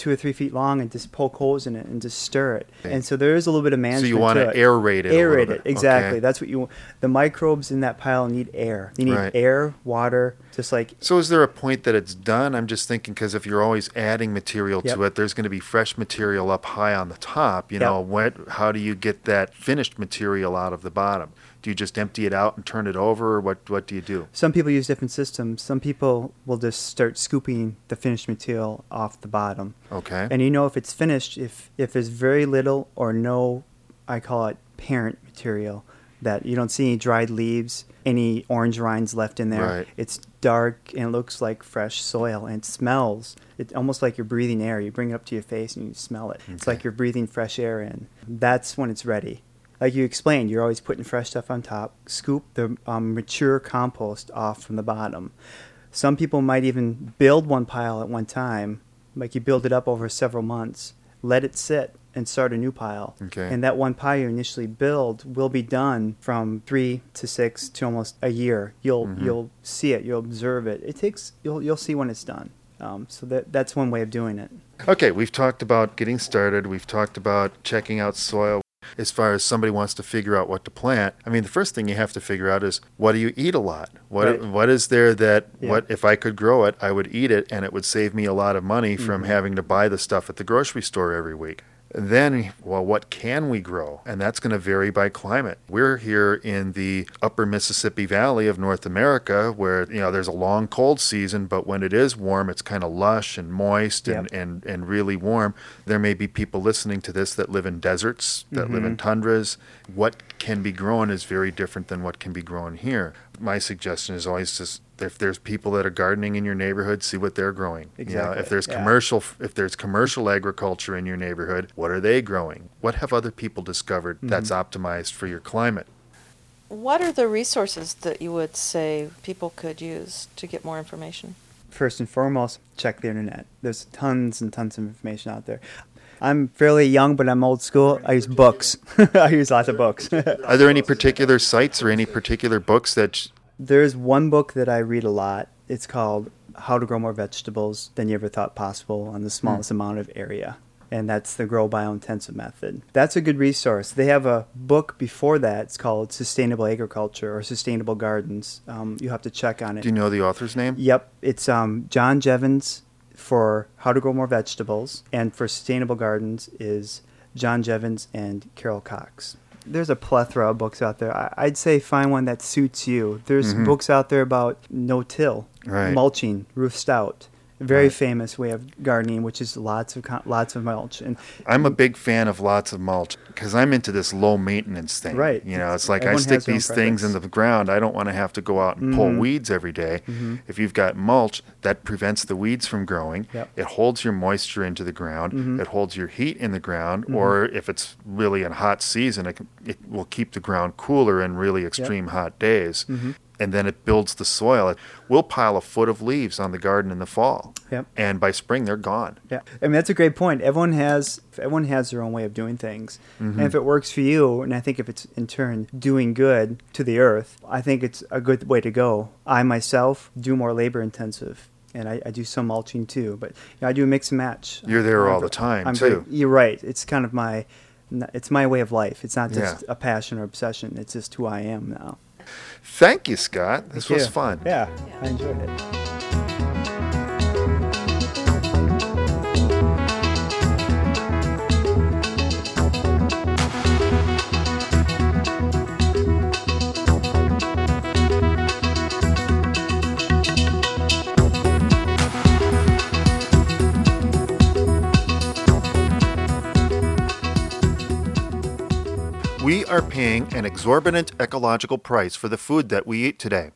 Two or three feet long, and just poke holes in it and just stir it. And so there is a little bit of management. So you wanna to aerate it Aerate it exactly. okay. That's what you. want. The microbes in that pile need air. They need Right. air, water, just like So is there a point that it's done? I'm just thinking because if you're always adding material Yep. to it, there's going to be fresh material up high on the top. You Yep. know, what? How do you get that finished material out of the bottom? Do you just empty it out and turn it over, or what? What do you do? Some people use different systems. Some people will just start scooping the finished material off the bottom. Okay. And you know if it's finished if if there's very little or no, I call it parent material, that you don't see any dried leaves, any orange rinds left in there. Right. It's dark and it looks like fresh soil and it smells. It's almost like you're breathing air. You bring it up to your face and you smell it. It's like you're breathing fresh air in. That's when it's ready. Like you explained, you're always putting fresh stuff on top. Scoop the um, mature compost off from the bottom. Some people might even build one pile at one time, like you build it up over several months, let it sit, and start a new pile. Okay. And that one pile you initially build will be done from three to six to almost a year. You'll Mhm. you'll see it, you'll observe it. It takes you'll you'll see when it's done. Um, so that that's one way of doing it. Okay, we've talked about getting started. We've talked about checking out soil. As far as somebody wants to figure out what to plant, I mean, the first thing you have to figure out is what do you eat a lot? What Right. what is there that Yeah. what if I could grow it, I would eat it, and it would save me a lot of money from Mhm. having to buy the stuff at the grocery store every week. Then, well, what can we grow? And that's going to vary by climate. We're here in the upper Mississippi Valley of North America where, you know, there's a long cold season, but when it is warm, it's kind of lush and moist and, Yep. and, and really warm. There may be people listening to this that live in deserts, that live in Mhm. tundras. What can be grown is very different than what can be grown here. My suggestion is always just if there's people that are gardening in your neighborhood, see what they're growing. You know, Exactly, if there's yeah. commercial if there's commercial agriculture in your neighborhood, what are they growing? What have other people discovered that's Mhm. optimized for your climate? What are the resources that you would say people could use to get more information? First and foremost, check the internet. There's tons and tons of information out there. I'm fairly young, but I'm old school. I use books. I use lots of books. Are there any particular sites or any particular books that There's one book that I read a lot. It's called How to Grow More Vegetables Than You Ever Thought Possible on the Smallest Amount of Area. And that's the Grow Biointensive Method. That's a good resource. They have a book before that. It's called Sustainable Agriculture or Sustainable Gardens. Um, you have to check on it. do you know the author's name? Yep, it's um, John Jeavons for How to Grow More Vegetables, and for Sustainable Gardens is John Jeavons and Carol Cox. There's a plethora of books out there. I- I'd say find one that suits you. There's Mhm. books out there about no-till, Right. mulching, Ruth Stout. Very Right. famous way of gardening, which is lots of lots of mulch. And I'm a big fan of lots of mulch because I'm into this low maintenance thing. Right. You know, it's like I stick these things in the ground. I don't want to have to go out and pull Mhm. weeds every day. Mhm. If you've got mulch, that prevents the weeds from growing. Yep. It holds your moisture into the ground. Mhm. It holds your heat in the ground. Mhm. Or if it's really a hot season, it, can, it will keep the ground cooler in really extreme hot days. And then it builds the soil. We'll pile a foot of leaves on the garden in the fall. Yep. And by spring, they're gone. Yeah, I mean that's a great point. Everyone has everyone has their own way of doing things, Mhm. and if it works for you, and I think if it's in turn doing good to the earth, I think it's a good way to go. I myself do more labor intensive, and I, I do some mulching too, but you know, I do a mix and match. You're there all the time, I'm too. you're right. It's kind of my it's my way of life. It's not just Yeah. a passion or obsession. It's just who I am now. Thank you, Scott. This Thank was you. fun. Yeah, I enjoyed it. We are paying an exorbitant ecological price for the food that we eat today.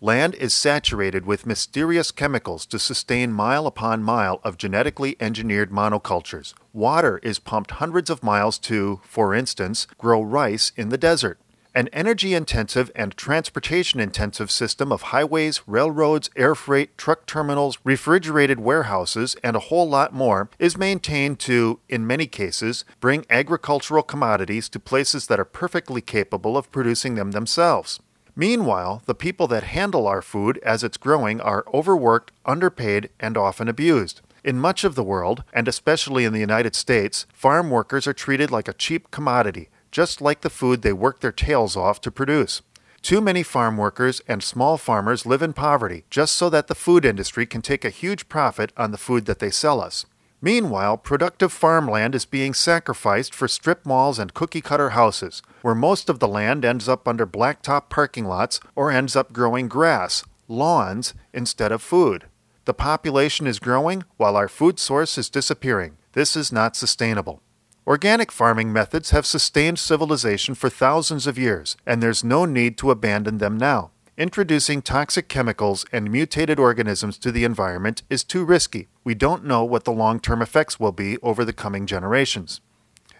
Land is saturated with mysterious chemicals to sustain mile upon mile of genetically engineered monocultures. Water is pumped hundreds of miles to, for instance, grow rice in the desert. An energy intensive and transportation intensive system of highways, railroads, air freight, truck terminals, refrigerated warehouses, and a whole lot more is maintained to, in many cases, bring agricultural commodities to places that are perfectly capable of producing them themselves. Meanwhile, the people that handle our food as it's growing are overworked, underpaid, and often abused. In much of the world, and especially in the United States, farm workers are treated like a cheap commodity, just like the food they work their tails off to produce. Too many farm workers and small farmers live in poverty just so that the food industry can take a huge profit on the food that they sell us. Meanwhile, productive farmland is being sacrificed for strip malls and cookie cutter houses, where most of the land ends up under blacktop parking lots or ends up growing grass, lawns, instead of food. The population is growing while our food source is disappearing. This is not sustainable. Organic farming methods have sustained civilization for thousands of years, and there's no need to abandon them now. Introducing toxic chemicals and mutated organisms to the environment is too risky. We don't know what the long term effects will be over the coming generations.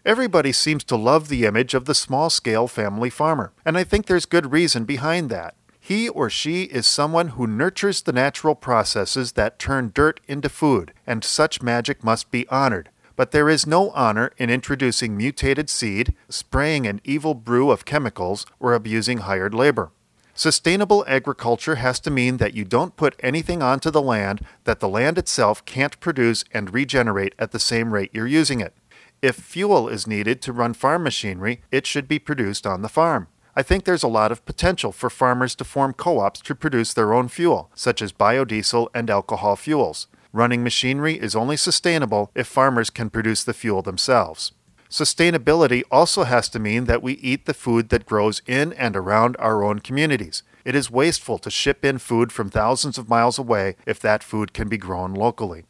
Everybody seems to love the image of the small scale family farmer, and I think there's good reason behind that. He or she is someone who nurtures the natural processes that turn dirt into food, and such magic must be honored. But there is no honor in introducing mutated seed, spraying an evil brew of chemicals, or abusing hired labor. Sustainable agriculture has to mean that you don't put anything onto the land that the land itself can't produce and regenerate at the same rate you're using it. If fuel is needed to run farm machinery, it should be produced on the farm. I think there's a lot of potential for farmers to form co ops to produce their own fuel, such as biodiesel and alcohol fuels. Running machinery is only sustainable if farmers can produce the fuel themselves. Sustainability also has to mean that we eat the food that grows in and around our own communities. It is wasteful to ship in food from thousands of miles away if that food can be grown locally.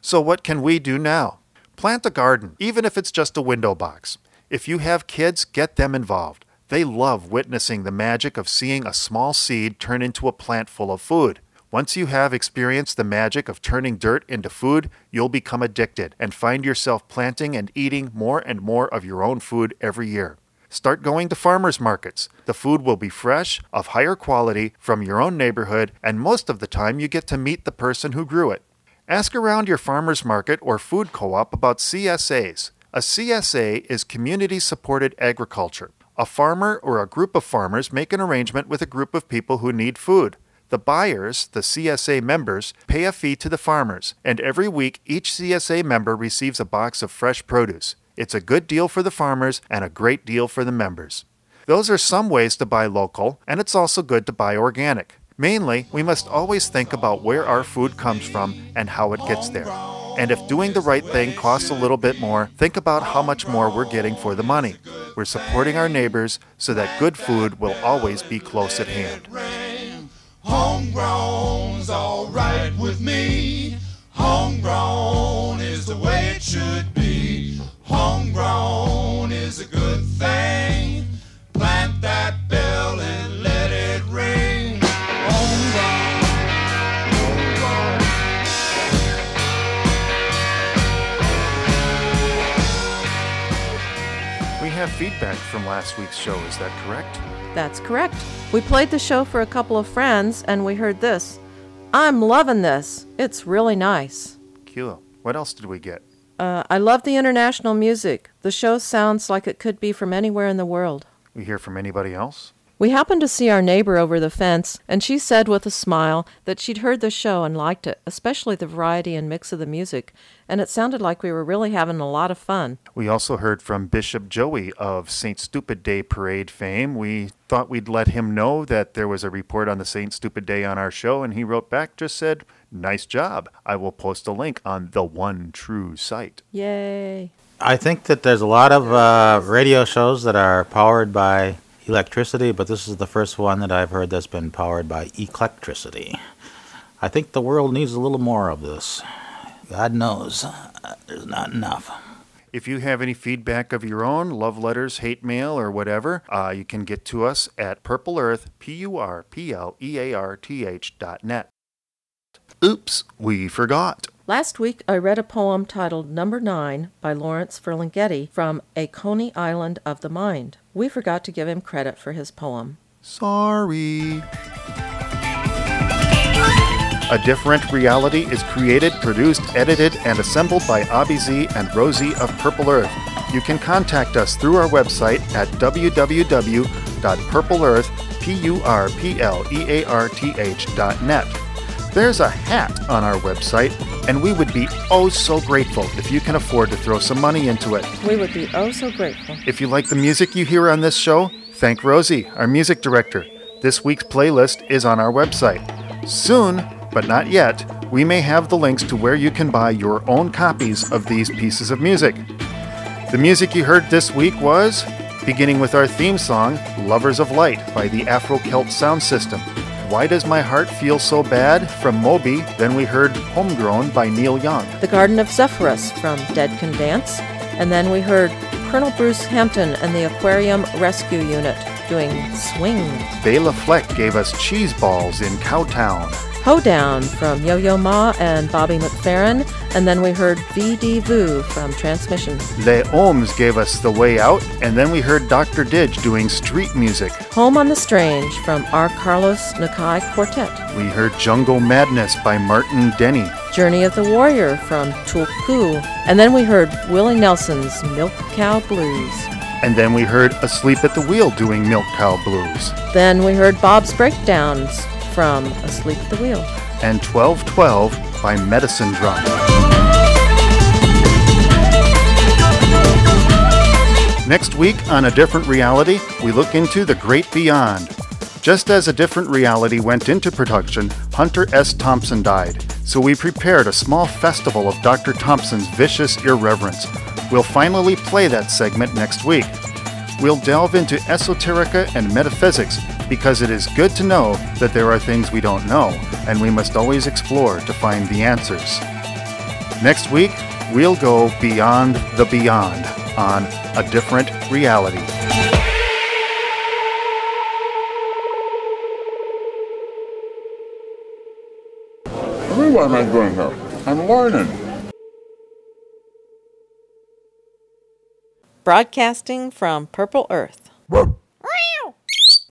So, what can we do now? Plant a garden, even if it's just a window box. If you have kids, get them involved. They love witnessing the magic of seeing a small seed turn into a plant full of food. Once you have experienced the magic of turning dirt into food, you'll become addicted and find yourself planting and eating more and more of your own food every year. Start going to farmers markets. The food will be fresh, of higher quality, from your own neighborhood, and most of the time you get to meet the person who grew it. Ask around your farmers market or food co op about CSAs. A CSA is community supported agriculture. A farmer or a group of farmers make an arrangement with a group of people who need food. The buyers, the CSA members, pay a fee to the farmers, and every week each CSA member receives a box of fresh produce. It's a good deal for the farmers and a great deal for the members. Those are some ways to buy local, and it's also good to buy organic. Mainly, we must always think about where our food comes from and how it gets there. And if doing the right thing costs a little bit more, think about how much more we're getting for the money. We're supporting our neighbors so that good food will always be close at hand. Homegrown's alright with me. Homegrown is the way it should be. Homegrown is a good thing. Plant that bell and let it ring. Homegrown. We have feedback from last week's show, is that correct? That's correct. We played the show for a couple of friends and we heard this. I'm loving this. It's really nice. Cool. What else did we get? Uh, I love the international music. The show sounds like it could be from anywhere in the world. We hear from anybody else? We happened to see our neighbor over the fence, and she said with a smile that she'd heard the show and liked it, especially the variety and mix of the music, and it sounded like we were really having a lot of fun. We also heard from Bishop Joey of St. Stupid Day Parade fame. We thought we'd let him know that there was a report on the St. Stupid Day on our show, and he wrote back, just said, Nice job. I will post a link on the one true site. Yay. I think that there's a lot of uh, radio shows that are powered by electricity, but this is the first one that I've heard that's been powered by electricity. I think the world needs a little more of this. God knows there's not enough. If you have any feedback of your own, love letters, hate mail, or whatever, uh, you can get to us at Purple Earth, P U R P L E A R T H dot net. Oops, we forgot. Last week, I read a poem titled Number Nine by Lawrence Ferlinghetti from A Coney Island of the Mind. We forgot to give him credit for his poem. Sorry. A Different Reality is created, produced, edited, and assembled by Abby Z and Rosie of Purple Earth. You can contact us through our website at www.purpleearth.net. There's a hat on our website, and we would be oh so grateful if you can afford to throw some money into it. We would be oh so grateful. If you like the music you hear on this show, thank Rosie, our music director. This week's playlist is on our website. Soon, but not yet, we may have the links to where you can buy your own copies of these pieces of music. The music you heard this week was, beginning with our theme song, Lovers of Light by the Afro Celt Sound System. Why Does My Heart Feel So Bad from Moby. Then we heard Homegrown by Neil Young. The Garden of Zephyrus from Dead Can Dance. And then we heard Colonel Bruce Hampton and the Aquarium Rescue Unit doing Swing. Bela Fleck gave us Cheese Balls in Cowtown. Hoedown from Yo Yo Ma and Bobby McFerrin, and then we heard VD Vu from Transmission. Les Ohms gave us The Way Out, and then we heard Dr. Didge doing street music. Home on the Strange from R. Carlos Nakai Quartet. We heard Jungle Madness by Martin Denny. Journey of the Warrior from Tulku, and then we heard Willie Nelson's Milk Cow Blues. And then we heard Asleep at the Wheel doing Milk Cow Blues. Then we heard Bob's Breakdowns from Asleep at the Wheel. And 1212 by Medicine Drum. Next week on A Different Reality, we look into the great beyond. Just as A Different Reality went into production, Hunter S. Thompson died. So we prepared a small festival of Dr. Thompson's vicious irreverence. We'll finally play that segment next week. We'll delve into esoterica and metaphysics because it is good to know that there are things we don't know, and we must always explore to find the answers. Next week, we'll go beyond the beyond on a different reality. I mean, what am I doing here? I'm learning. Broadcasting from Purple Earth. Whoa.